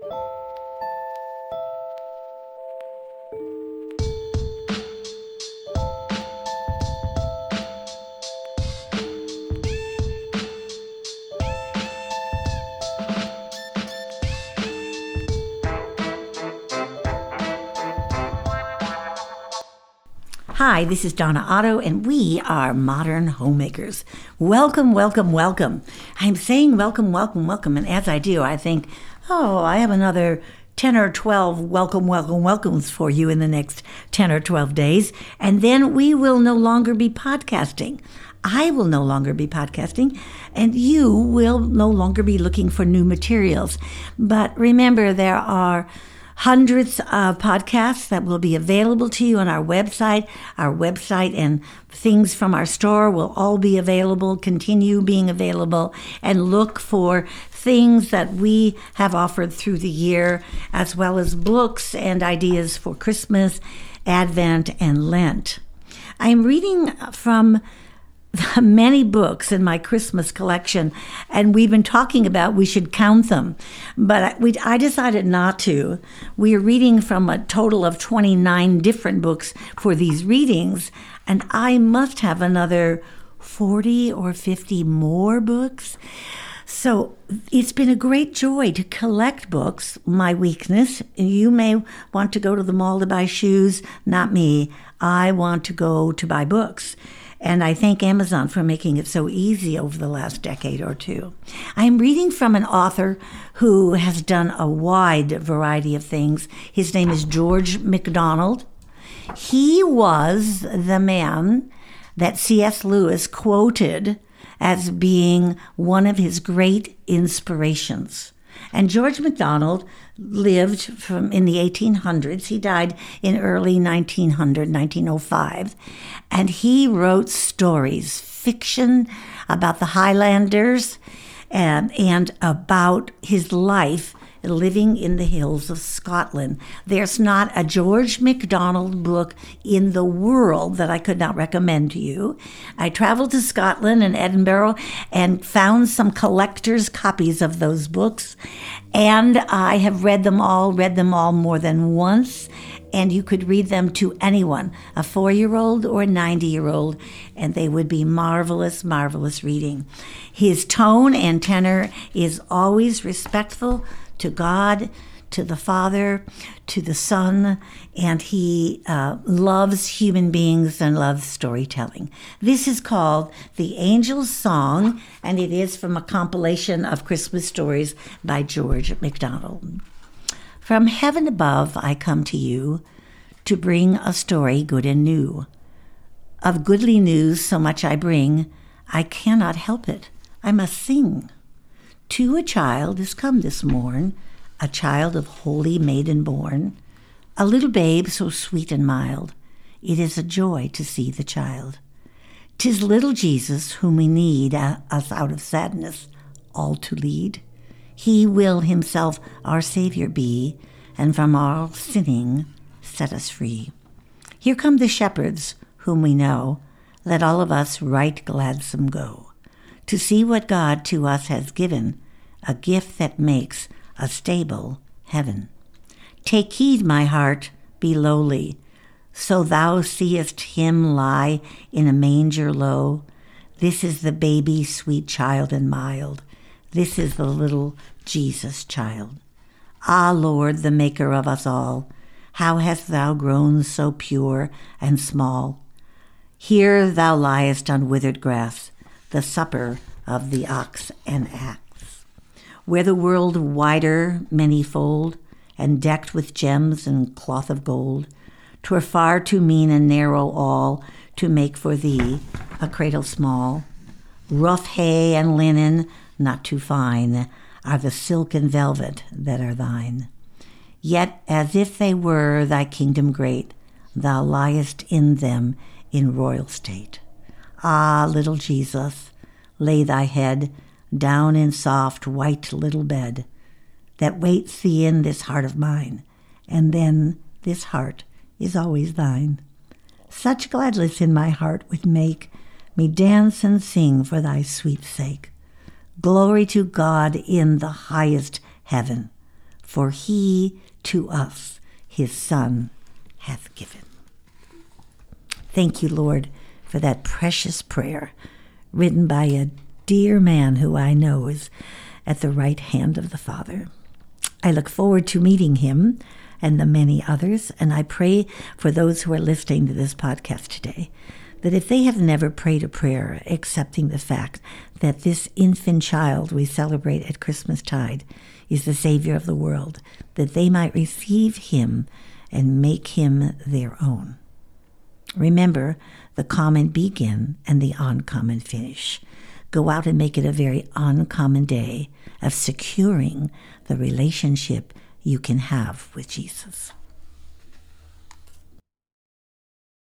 Thank you Hi, this is Donna Otto, and we are Modern Homemakers. Welcome, welcome, welcome. I'm saying welcome, welcome, welcome, and as I do, I think, oh, I have another 10 or 12 welcome, welcome, welcomes for you in the next 10 or 12 days, and then we will no longer be podcasting. I will no longer be podcasting, and you will no longer be looking for new materials. But remember, there are hundreds of podcasts that will be available to you on our website. Our website and things from our store will all be available, continue being available, and look for things that we have offered through the year, as well as books and ideas for Christmas, Advent, and Lent. I'm reading from many books in my Christmas collection, and we've been talking about we should count them, but we, I decided not to. We are reading from a total of 29 different books for these readings, and I must have another 40 or 50 more books. So it's been a great joy to collect books, my weakness. You may want to go to the mall to buy shoes, not me. I want to go to buy books. And I thank Amazon for making it so easy over the last decade or two. I'm reading from an author who has done a wide variety of things. His name is George MacDonald. He was the man that C.S. Lewis quoted as being one of his great inspirations. And George MacDonald lived from in the 1800s. He died in early 1900, 1905. And he wrote stories, fiction about the Highlanders and, and about his life living in the hills of Scotland. There's not a George MacDonald book in the world that I could not recommend to you. I traveled to Scotland and Edinburgh and found some collector's copies of those books, and I have read them all, read them all more than once. And you could read them to anyone, a four year old or a 90 year old, and they would be marvelous, marvelous reading. His tone and tenor is always respectful, to God, to the Father, to the Son, and he uh, loves human beings and loves storytelling. This is called The Angel's Song, and it is from a compilation of Christmas stories by George MacDonald. From heaven above, I come to you to bring a story good and new. Of goodly news, so much I bring, I cannot help it. I must sing. To a child is come this morn, a child of holy maiden born, a little babe so sweet and mild. It is a joy to see the child. Tis little Jesus whom we need uh, us out of sadness all to lead. He will himself our Savior be, and from all sinning set us free. Here come the shepherds whom we know. Let all of us right gladsome go to see what God to us has given, a gift that makes a stable heaven. Take heed, my heart, be lowly, so thou seest him lie in a manger low. This is the baby, sweet child and mild. This is the little Jesus child. Ah, Lord, the maker of us all, how hast thou grown so pure and small? Here thou liest on withered grass, the supper of the ox and axe. Where the world wider, manyfold, and decked with gems and cloth of gold, twere far too mean and narrow all to make for thee a cradle small. Rough hay and linen, not too fine, are the silk and velvet that are thine. Yet as if they were thy kingdom great, thou liest in them in royal state. Ah, little Jesus, lay thy head down in soft white little bed that waits thee in this heart of mine, and then this heart is always thine. Such gladness in my heart would make me dance and sing for thy sweet sake. Glory to God in the highest heaven, for he to us his Son hath given. Thank you, Lord, for that precious prayer written by a dear man who I know is at the right hand of the Father. I look forward to meeting him and the many others, and I pray for those who are listening to this podcast today that if they have never prayed a prayer accepting the fact that this infant child we celebrate at Christmas tide is the Savior of the world, that they might receive him and make him their own. Remember the common begin and the uncommon finish. Go out and make it a very uncommon day of securing the relationship you can have with Jesus.